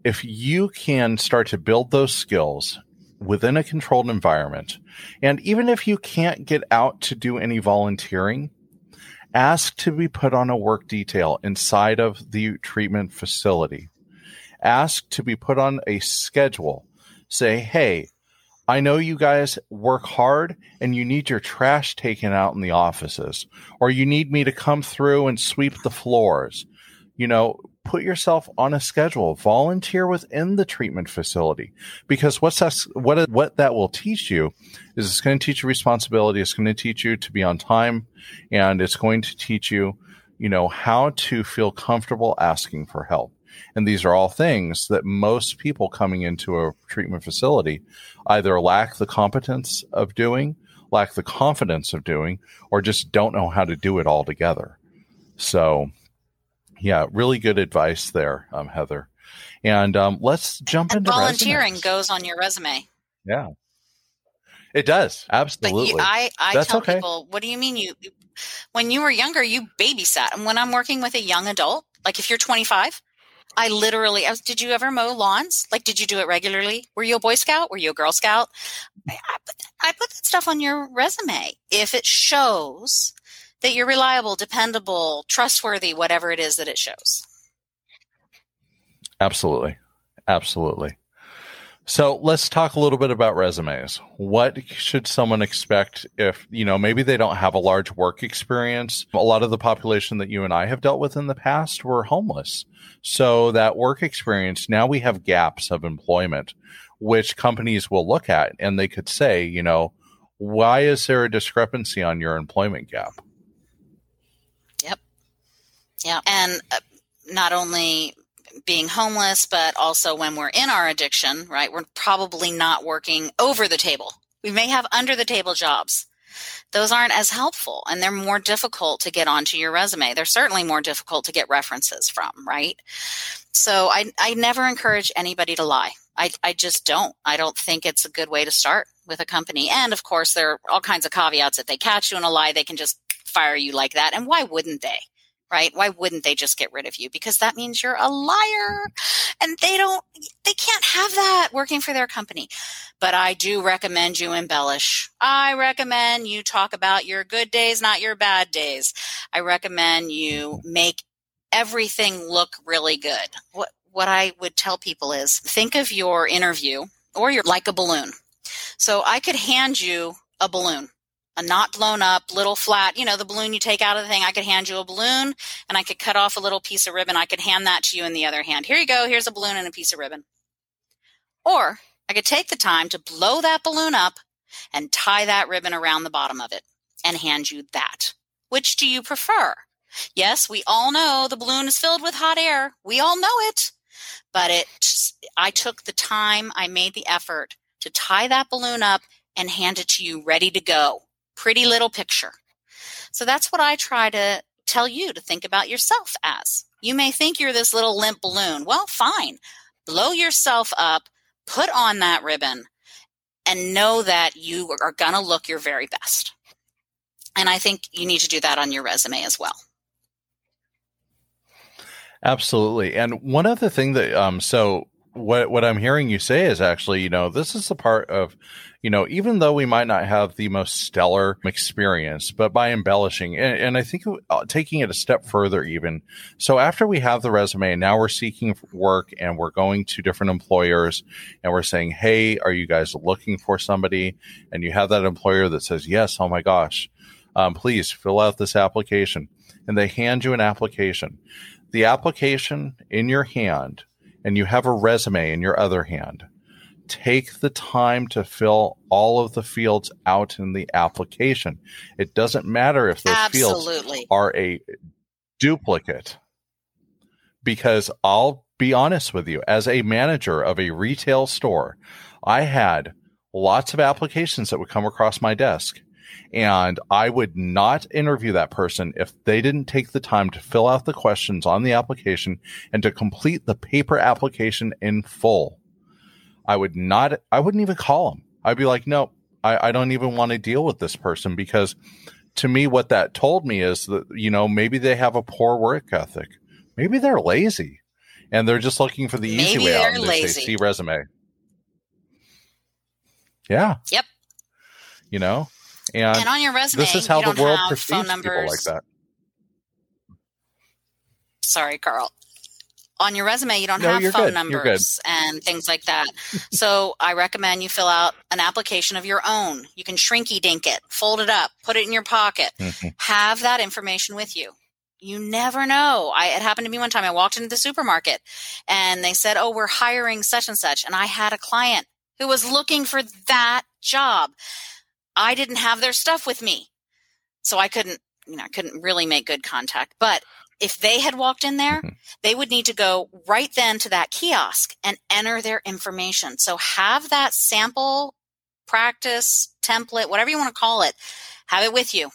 if you can start to build those skills within a controlled environment, and even if you can't get out to do any volunteering, ask to be put on a work detail inside of the treatment facility. Ask to be put on a schedule. Say, hey, I know you guys work hard and you need your trash taken out in the offices, or you need me to come through and sweep the floors. You know, put yourself on a schedule, volunteer within the treatment facility because what's that, what, what that will teach you is it's going to teach you responsibility. It's going to teach you to be on time and it's going to teach you, you know, how to feel comfortable asking for help. And these are all things that most people coming into a treatment facility either lack the competence of doing, lack the confidence of doing, or just don't know how to do it all together. So yeah, really good advice there, um, Heather. And um, let's jump and into volunteering resumes. goes on your resume. Yeah, it does absolutely. You, I, I That's tell okay. people, what do you mean you? When you were younger, you babysat, and when I'm working with a young adult, like if you're 25, I literally. I was, did you ever mow lawns? Like, did you do it regularly? Were you a Boy Scout? Were you a Girl Scout? I, put, I put that stuff on your resume if it shows that you're reliable, dependable, trustworthy, whatever it is that it shows. Absolutely. Absolutely. So let's talk a little bit about resumes. What should someone expect if, you know, maybe they don't have a large work experience? A lot of the population that you and I have dealt with in the past were homeless. So that work experience, now we have gaps of employment, which companies will look at and they could say, you know, why is there a discrepancy on your employment gap? Yep. Yeah. And uh, not only being homeless, but also when we're in our addiction, right? We're probably not working over the table. We may have under the table jobs. Those aren't as helpful and they're more difficult to get onto your resume. They're certainly more difficult to get references from, right? So I, I never encourage anybody to lie. I, I just don't. I don't think it's a good way to start with a company. And of course, there are all kinds of caveats. If they catch you in a lie, they can just fire you like that. And why wouldn't they? Right? Why wouldn't they just get rid of you? Because that means you're a liar and they don't, they can't have that working for their company. But I do recommend you embellish. I recommend you talk about your good days, not your bad days. I recommend you make everything look really good. What, what I would tell people is think of your interview or you're like a balloon. So I could hand you a balloon a not blown up little flat, you know, the balloon you take out of the thing. I could hand you a balloon and I could cut off a little piece of ribbon. I could hand that to you in the other hand. Here you go. Here's a balloon and a piece of ribbon. Or I could take the time to blow that balloon up and tie that ribbon around the bottom of it and hand you that. Which do you prefer? Yes, we all know the balloon is filled with hot air. We all know it. But it, I took the time, I made the effort to tie that balloon up and hand it to you ready to go pretty little picture. So that's what I try to tell you to think about yourself as. You may think you're this little limp balloon. Well, fine. Blow yourself up, put on that ribbon, and know that you are going to look your very best. And I think you need to do that on your resume as well. Absolutely. And one other thing that, um, so what what I'm hearing you say is actually, you know, this is the part of, you know, even though we might not have the most stellar experience, but by embellishing, and, and I think uh, taking it a step further, even so, after we have the resume, now we're seeking work and we're going to different employers and we're saying, hey, are you guys looking for somebody? And you have that employer that says, yes, oh my gosh, um, please fill out this application, and they hand you an application. The application in your hand and you have a resume in your other hand, take the time to fill all of the fields out in the application. It doesn't matter if those Absolutely. fields are a duplicate. Because I'll be honest with you, as a manager of a retail store, I had lots of applications that would come across my desk. And I would not interview that person if they didn't take the time to fill out the questions on the application and to complete the paper application in full. I would not, I wouldn't even call them. I'd be like, no, I, I don't even want to deal with this person because to me, what that told me is that, you know, maybe they have a poor work ethic. Maybe they're lazy and they're just looking for the maybe easy way out. They say, see resume. Yeah. Yep. You know, and, and on your resume, this is how the world perceives people like that. Sorry, Carl. On your resume, you don't no, have phone good. numbers and things like that. so I recommend you fill out an application of your own. You can shrinky dink it, fold it up, put it in your pocket. Mm-hmm. Have that information with you you never know. I, it happened to me one time. I walked into the supermarket and they said, Oh, we're hiring such and such. And I had a client who was looking for that job. I didn't have their stuff with me. So I couldn't, you know, I couldn't really make good contact. But if they had walked in there, mm-hmm. they would need to go right then to that kiosk and enter their information. So have that sample practice template, whatever you want to call it, have it with you.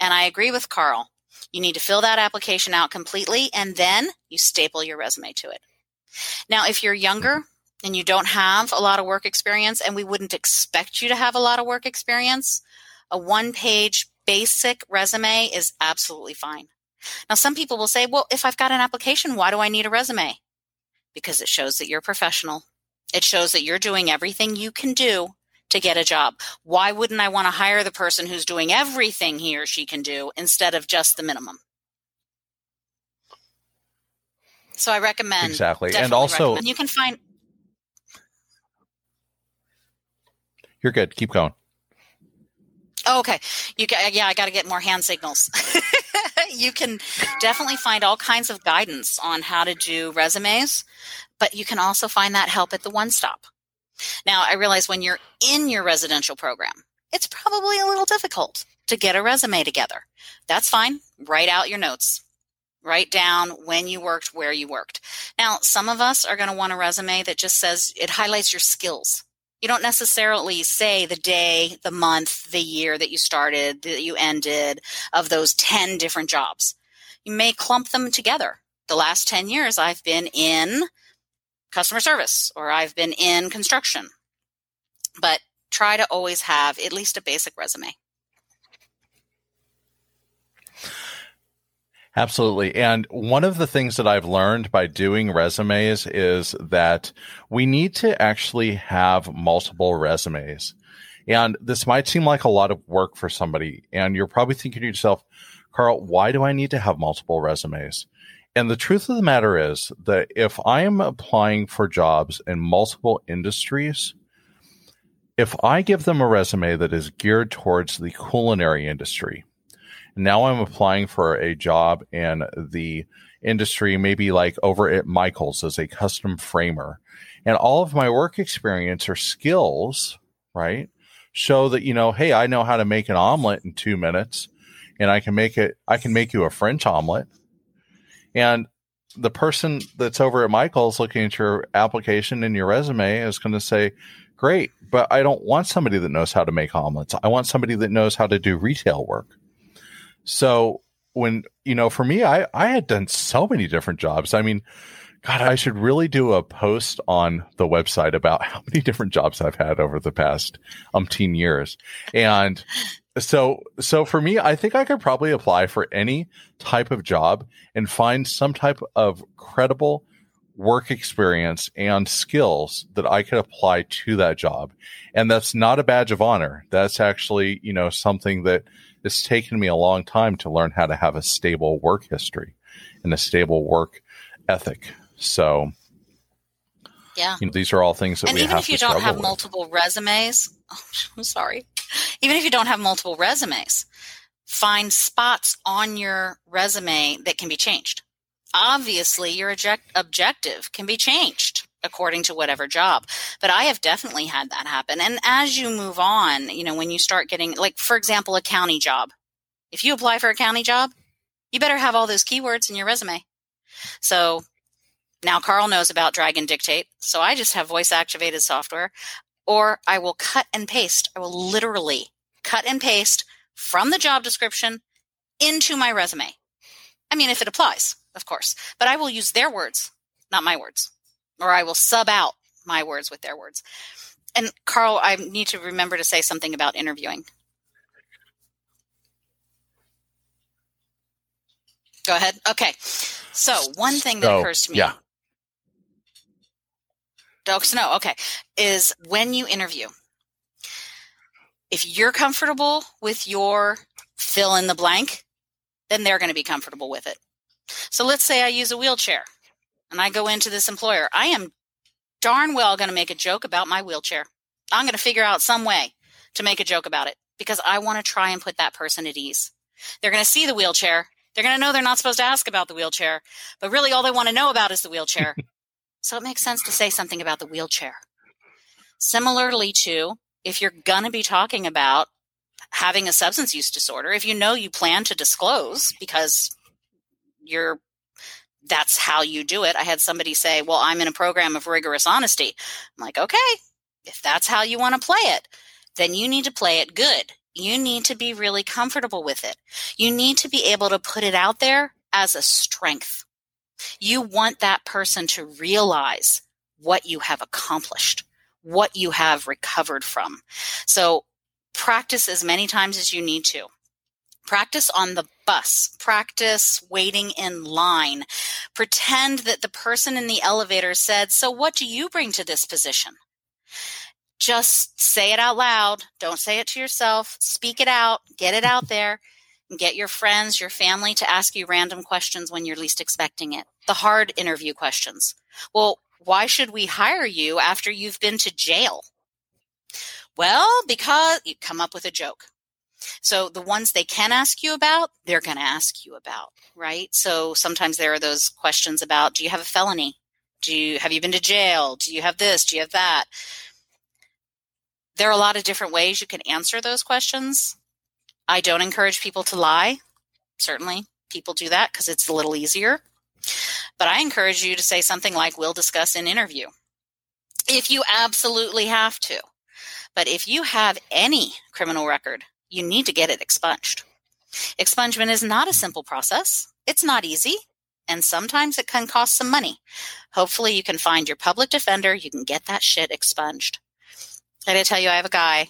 And I agree with Carl. You need to fill that application out completely and then you staple your resume to it. Now, if you're younger, and you don't have a lot of work experience, and we wouldn't expect you to have a lot of work experience, a one page basic resume is absolutely fine. Now, some people will say, well, if I've got an application, why do I need a resume? Because it shows that you're professional. It shows that you're doing everything you can do to get a job. Why wouldn't I want to hire the person who's doing everything he or she can do instead of just the minimum? So I recommend exactly, and also recommend. you can find You're good. Keep going. Oh, okay. You got, yeah, I got to get more hand signals. [laughs] [laughs] you can definitely find all kinds of guidance on how to do resumes, but you can also find that help at the one stop. Now, I realize when you're in your residential program, it's probably a little difficult to get a resume together. That's fine. Write out your notes. Write down when you worked, where you worked. Now, some of us are going to want a resume that just says it highlights your skills. You don't necessarily say the day, the month, the year that you started, that you ended of those 10 different jobs. You may clump them together. The last 10 years, I've been in customer service or I've been in construction. But try to always have at least a basic resume. Absolutely. And one of the things that I've learned by doing resumes is that we need to actually have multiple resumes. And this might seem like a lot of work for somebody. And you're probably thinking to yourself, Carl, why do I need to have multiple resumes? And the truth of the matter is that if I am applying for jobs in multiple industries, if I give them a resume that is geared towards the culinary industry, now I'm applying for a job in the industry, maybe like over at Michaels as a custom framer. And all of my work experience or skills, right, show that, you know, hey, I know how to make an omelet in two minutes and I can make it, I can make you a French omelet. And the person that's over at Michaels looking at your application and your resume is going to say, great, but I don't want somebody that knows how to make omelets. I want somebody that knows how to do retail work. So when, you know, for me, I, I had done so many different jobs. I mean, God, I should really do a post on the website about [laughs] how many different jobs I've had over the past umpteen years. And so, so for me, I think I could probably apply for any type of job and find some type of credible work experience and skills that I could apply to that job. And that's not a badge of honor. That's actually, you know, something that it's taken me a long time to learn how to have a stable work history and a stable work ethic. So, yeah, you know, these are all things that and we even have if you don't have with. multiple resumes, oh, [laughs] I'm sorry. Even if you don't have multiple resumes, find spots on your resume that can be changed. Obviously, your object- objective can be changed according to whatever job. But I have definitely had that happen. And as you move on, you know, when you start getting, like, for example, a county job, if you apply for a county job, you better have all those keywords in your resume. So now Carl knows about Dragon Dictate. So I just have voice activated software, or I will cut and paste. I will literally cut and paste from the job description into my resume. I mean, if it applies, of course, but I will use their words, not my words or I will sub out my words with their words. And Carl, I need to remember to say something about interviewing. Go ahead. Okay. So one thing that So, occurs to me. yeah. Oh, no, okay. Is when you interview, if you're comfortable with your fill in the blank, then they're going to be comfortable with it. So let's say I use a wheelchair and I go into this employer. I am darn well going to make a joke about my wheelchair. I'm going to figure out some way to make a joke about it because I want to try and put that person at ease. They're going to see the wheelchair. They're going to know they're not supposed to ask about the wheelchair, but really all they want to know about is the wheelchair. [laughs] so it makes sense to say something about the wheelchair. Similarly to if you're going to be talking about having a substance use disorder, if you know you plan to disclose because you're that's how you do it. I had somebody say, Well, I'm in a program of rigorous honesty. I'm like, Okay, if that's how you want to play it, then you need to play it good. You need to be really comfortable with it. You need to be able to put it out there as a strength. You want that person to realize what you have accomplished, what you have recovered from. So practice as many times as you need to. Practice on the bus. Practice waiting in line. Pretend that the person in the elevator said, So, what do you bring to this position? Just say it out loud. Don't say it to yourself. Speak it out. Get it out there. And get your friends, your family to ask you random questions when you're least expecting it. The hard interview questions. Well, why should we hire you after you've been to jail? Well, because you come up with a joke. So the ones they can ask you about, they're going to ask you about, right? So sometimes there are those questions about, do you have a felony? Do you, have you been to jail? Do you have this? Do you have that? There are a lot of different ways you can answer those questions. I don't encourage people to lie. Certainly, people do that because it's a little easier. But I encourage you to say something like, we'll discuss in interview. If you absolutely have to. But if you have any criminal record, you need to get it expunged. Expungement is not a simple process. It's not easy. And sometimes it can cost some money. Hopefully you can find your public defender. You can get that shit expunged. I gotta tell you, I have a guy.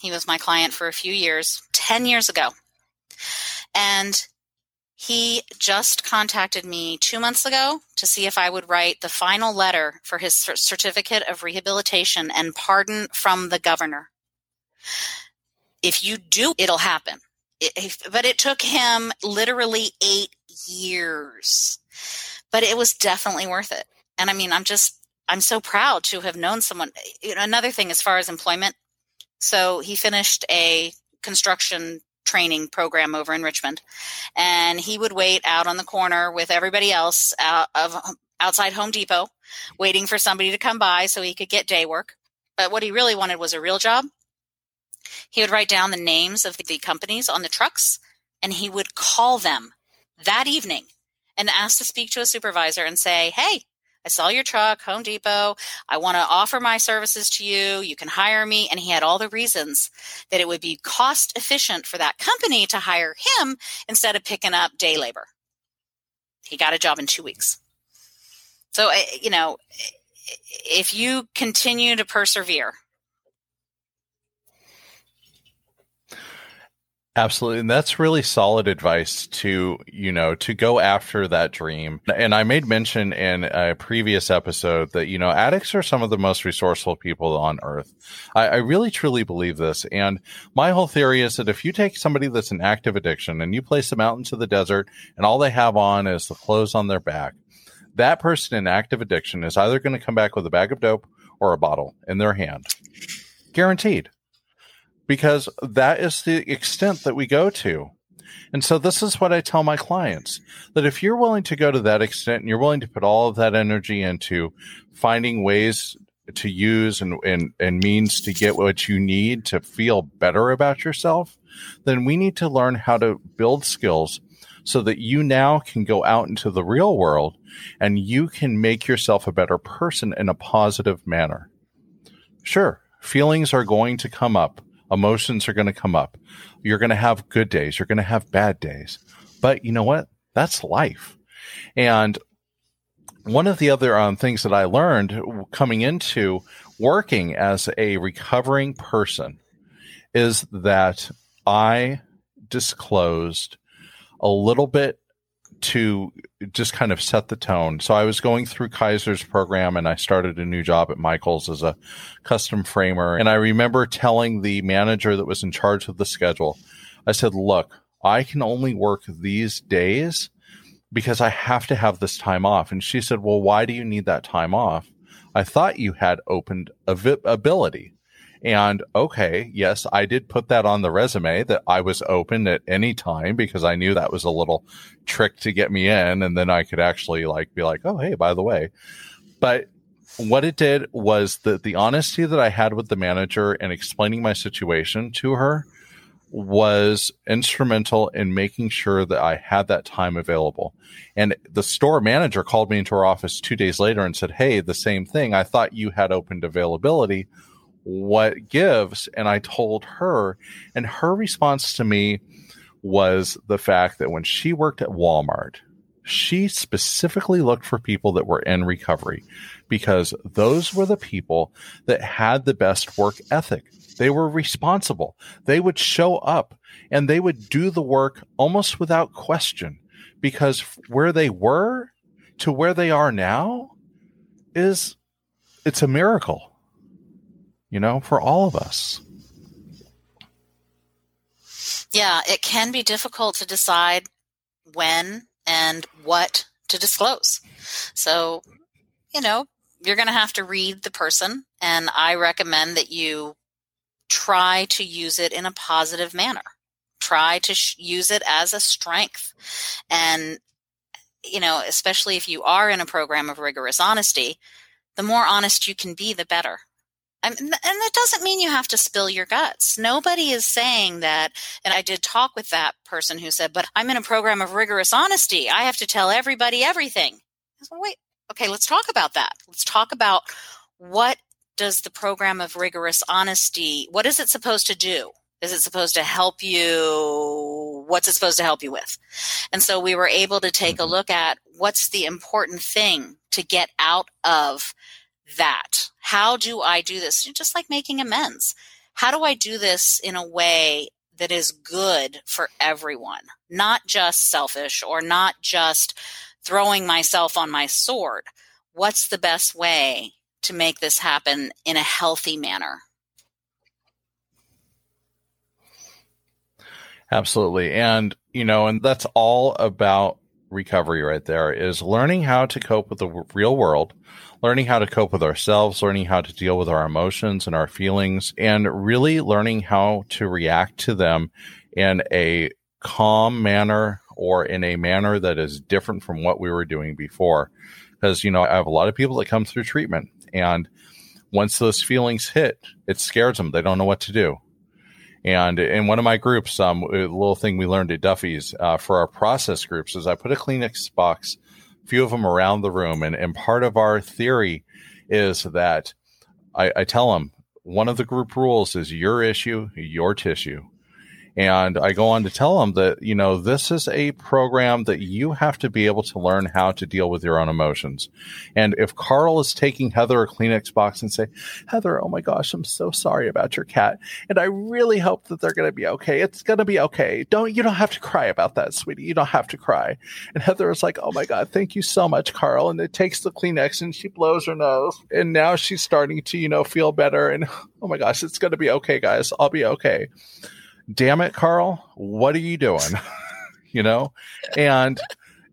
He was my client for a few years, 10 years ago. And he just contacted me two months ago to see if I would write the final letter for his certificate of rehabilitation and pardon from the governor. If you do, it'll happen. It, but it took him literally eight years. But it was definitely worth it. And I mean, I'm just, I'm so proud to have known someone. You know, another thing as far as employment. So he finished a construction training program over in Richmond, and he would wait out on the corner with everybody else out of outside Home Depot, waiting for somebody to come by so he could get day work. But what he really wanted was a real job. He would write down the names of the companies on the trucks, and he would call them that evening and ask to speak to a supervisor and say, "Hey, I saw your truck, Home Depot. I want to offer my services to you. You can hire me. And he had all the reasons that it would be cost efficient for that company to hire him instead of picking up day labor. He got a job in two weeks. So, eh, you know, if you continue to persevere, Absolutely. And that's really solid advice to, you know, to go after that dream. And I made mention in a previous episode that, you know, addicts are some of the most resourceful people on earth. I, I really truly believe this. And my whole theory is that if you take somebody that's an active addiction and you place them out into the desert and all they have on is the clothes on their back, that person in active addiction is either going to come back with a bag of dope or a bottle in their hand. Guaranteed because that is the extent that we go to. And so this is what I tell my clients that if you're willing to go to that extent and you're willing to put all of that energy into finding ways to use and, and, and means to get what you need to feel better about yourself, then we need to learn how to build skills so that you now can go out into the real world and you can make yourself a better person in a positive manner. Sure, feelings are going to come up Emotions are going to come up. You're going to have good days. You're going to have bad days. But you know what? That's life. And one of the other um, things that I learned coming into working as a recovering person is that I disclosed a little bit to just kind of set the tone. So I was going through Kaiser's program and I started a new job at Michaels as a custom framer. And I remember telling the manager that was in charge of the schedule, I said, look, I can only work these days because I have to have this time off. And she said, well, why do you need that time off? I thought you had opened ability. And okay, yes, I did put that on the resume that I was open at any time because I knew that was a little trick to get me in. And then I could actually like be like, oh, hey, by the way. But what it did was that the honesty that I had with the manager and explaining my situation to her was instrumental in making sure that I had that time available. And the store manager called me into her office two days later and said, Hey, the same thing. I thought you had opened availability what gives and i told her and her response to me was the fact that when she worked at walmart she specifically looked for people that were in recovery because those were the people that had the best work ethic. They were responsible. They would show up and they would do the work almost without question because where they were to where they are now is it's a miracle you know, for all of us. Yeah, it can be difficult to decide when and what to disclose. So, you know, you're going to have to read the person, and I recommend that you try to use it in a positive manner. Try to sh- use it as a strength. And, you know, especially if you are in a program of rigorous honesty, the more honest you can be, the better and that doesn't mean you have to spill your guts. Nobody is saying that. And I did talk with that person who said, but I'm in a program of rigorous honesty. I have to tell everybody everything. I said, wait, okay, let's talk about that. Let's talk about what does the program of rigorous honesty, what is it supposed to do? Is it supposed to help you? What's it supposed to help you with? And so we were able to take a mm-hmm. look at what's the important thing to get out of that? How do I do this? Just like making amends. How do I do this in a way that is good for everyone, not just selfish or not just throwing myself on my sword? What's the best way to make this happen in a healthy manner? Absolutely. And, you know, and that's all about recovery right there is learning how to cope with the real world, learning how to cope with ourselves, learning how to deal with our emotions and our feelings, and really learning how to react to them in a calm manner or in a manner that is different from what we were doing before. Because, you know, I have a lot of people that come through treatment and once those feelings hit, it scares them. They don't know what to do. And in one of my groups, um, a little thing we learned at Duffy's uh, for our process groups is I put a Kleenex box few of them around the room. And, and part of our theory is that I, I tell them one of the group rules is your issue, your tissue. And I go on to tell them that, you know, this is a program that you have to be able to learn how to deal with your own emotions. And if Carl is taking Heather a Kleenex box and say, Heather, oh my gosh, I'm so sorry about your cat. And I really hope that they're going to be okay. It's going to be okay. Don't, you don't have to cry about that, sweetie. You don't have to cry. And Heather is like, oh my God, thank you so much, Carl. And it takes the Kleenex and she blows her nose. And now she's starting to, you know, feel better. And oh my gosh, it's going to be okay, guys. I'll be okay damn it, Carl, what are you doing? [laughs] you know? And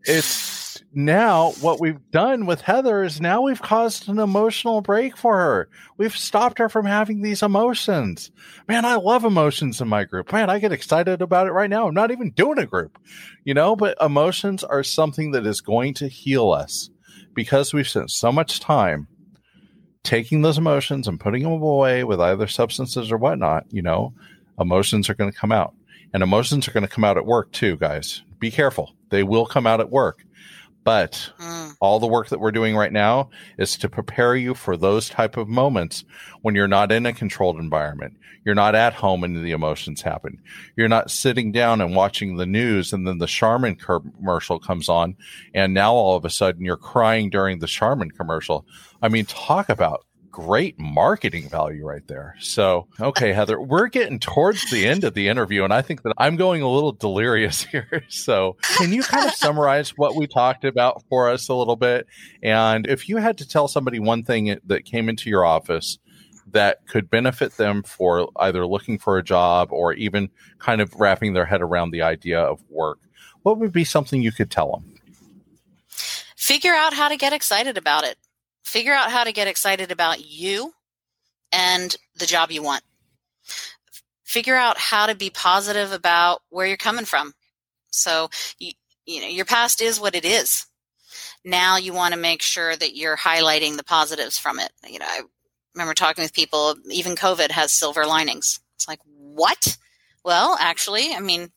it's now what we've done with Heather is now we've caused an emotional break for her. We've stopped her from having these emotions. Man, I love emotions in my group. Man, I get excited about it right now. I'm not even doing a group, you know, but emotions are something that is going to heal us because we've spent so much time taking those emotions and putting them away with either substances or whatnot, you know, emotions are going to come out. And emotions are going to come out at work too, guys. Be careful. They will come out at work. But mm. all the work that we're doing right now is to prepare you for those type of moments when you're not in a controlled environment. You're not at home and the emotions happen. You're not sitting down and watching the news and then the Charmin commercial comes on and now all of a sudden you're crying during the Charmin commercial. I mean, talk about great marketing value right there. So, okay, Heather, we're getting towards the end of the interview, and I think that I'm going a little delirious [laughs] here. So, can you kind of summarize what we talked about for us a little bit? And if you had to tell somebody one thing that came into your office that could benefit them for either looking for a job or even kind of wrapping their head around the idea of work, what would be something you could tell them? Figure out how to get excited about it figure out how to get excited about you and the job you want. Figure out how to be positive about where you're coming from. So, you, you know, your past is what it is. Now you want to make sure that you're highlighting the positives from it. You know, I remember talking with people, even COVID has silver linings. It's like, what? Well, actually, I mean,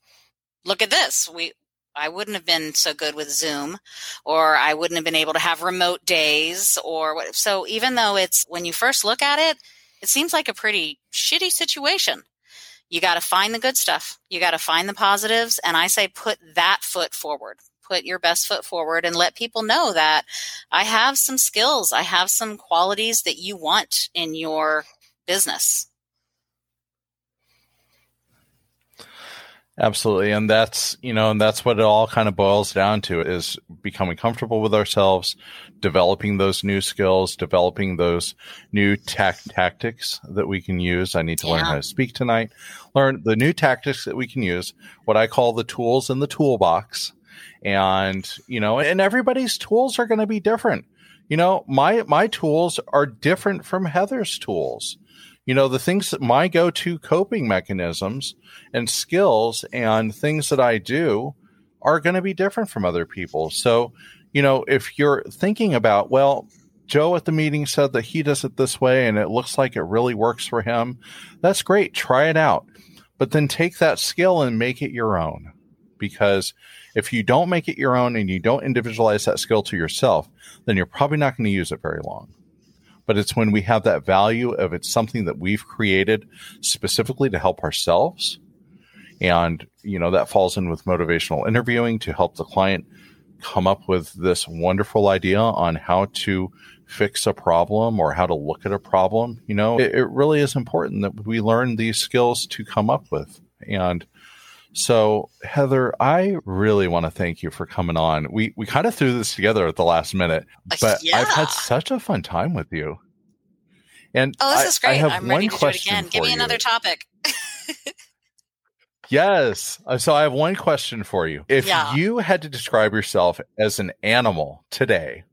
look at this. We I wouldn't have been so good with Zoom or I wouldn't have been able to have remote days or what. So even though it's when you first look at it, it seems like a pretty shitty situation. You got to find the good stuff. You got to find the positives. And I say put that foot forward. Put your best foot forward and let people know that I have some skills. I have some qualities that you want in your business. Absolutely. And that's, you know, and that's what it all kind of boils down to is becoming comfortable with ourselves, developing those new skills, developing those new tac- tactics that we can use. I need to yeah. learn how to speak tonight, learn the new tactics that we can use, what I call the tools in the toolbox. And, you know, and everybody's tools are going to be different. You know, my, my tools are different from Heather's tools you know, the things that my go to coping mechanisms and skills and things that I do are going to be different from other people. So, you know, if you're thinking about, well, Joe at the meeting said that he does it this way and it looks like it really works for him. That's great. Try it out. But then take that skill and make it your own. Because if you don't make it your own and you don't individualize that skill to yourself, then you're probably not going to use it very long. But it's when we have that value of it's something that we've created specifically to help ourselves. And, you know, that falls in with motivational interviewing to help the client come up with this wonderful idea on how to fix a problem or how to look at a problem. You know, it, it really is important that we learn these skills to come up with. And so, Heather, I really want to thank you for coming on. We we kind of threw this together at the last minute, Uh, but yeah. I've had such a fun time with you. And Oh, this I- is I great. have I'm one ready to do it again. Give me you. another topic. [laughs] Yes. Uh, So I have one question for you. If Yeah. you had to describe yourself as an animal today,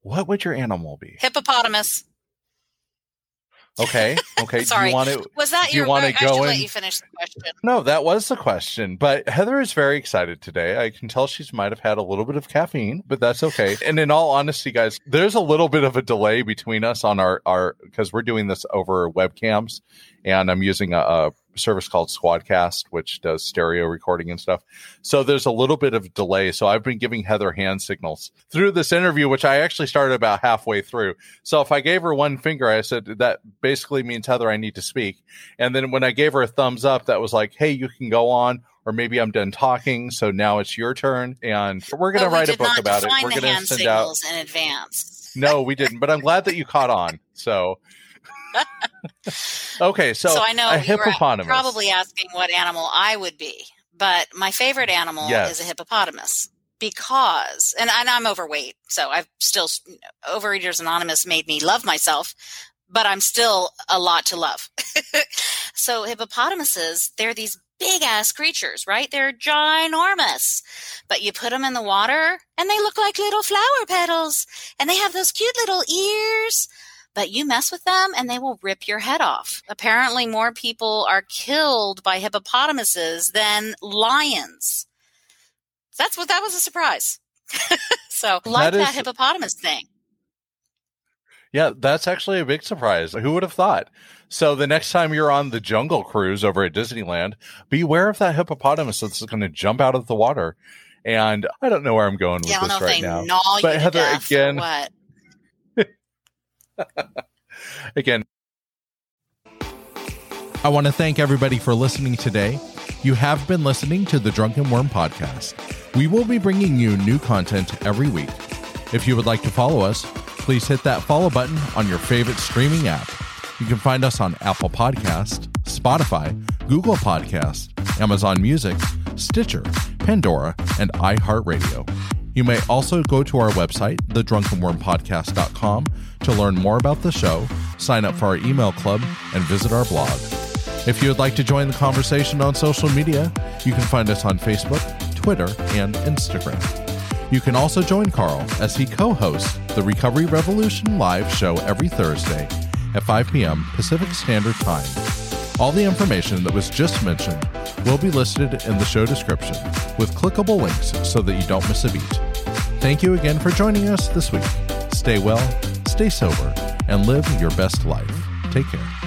what would your animal be? Hippopotamus. Okay. Okay. Do Sorry. you want to? Was that Do you your wanna I go should let you finish the question. No, that was the question. But Heather is very excited today. I can tell she's might have had a little bit of caffeine, but that's okay. And in all honesty, guys, there's a little bit of a delay between us on our our because we're doing this over webcams, and I'm using a, a service called Squadcast, which does stereo recording and stuff. So there's a little bit of delay. So I've been giving Heather hand signals through this interview, which I actually started about halfway through. So if I gave her one finger, I said that basically means Heather, I need to speak. And then when I gave her a thumbs up, that was like, hey, you can go on. Or maybe I'm done talking, so now it's your turn, and we're going to write a book about it. We're going to send out. in advance. No, we didn't, but I'm glad that you caught on. So, okay, so, So, I know a you hippopotamus. probably asking what animal I would be, but my favorite animal Yes. is a hippopotamus because, and, and I'm overweight, so I've still Overeaters Anonymous made me love myself, but I'm still a lot to love. [laughs] so hippopotamuses, they're these big ass creatures, right? They're ginormous, but you put them in the water and they look like little flower petals, and they have those cute little ears but you mess with them and they will rip your head off. Apparently, more people are killed by hippopotamuses than lions. That's what that was a surprise. [laughs] so, like That that, is- hippopotamus thing. Yeah, that's actually a big surprise. Who would have thought? So the next time you're on the Jungle Cruise over at Disneyland, beware of that hippopotamus that's going to jump out of the water. And I don't know where I'm going with Yeah, this right they now. But Heather, again-. [laughs] Again, I want to thank everybody for listening today. You have been listening to the Drunken Worm podcast. We will be bringing you new content every week. If you would like to follow us, please hit that follow button on your favorite streaming app. You can find us on Apple Podcast, Spotify, Google Podcast, Amazon Music, Stitcher, Pandora, and iHeartRadio. You may also go to our website, thedrunkenwormpodcast.com, to learn more about the show, sign up for our email club, and visit our blog. If you would like to join the conversation on social media, you can find us on Facebook, Twitter, and Instagram. You can also join Carl as he co hosts the Recovery Revolution live show every Thursday at 5 p.m. Pacific Standard Time. All the information that was just mentioned will be listed in the show description with clickable links so that you don't miss a beat. Thank you again for joining us this week. Stay well, stay sober, and live your best life. Take care.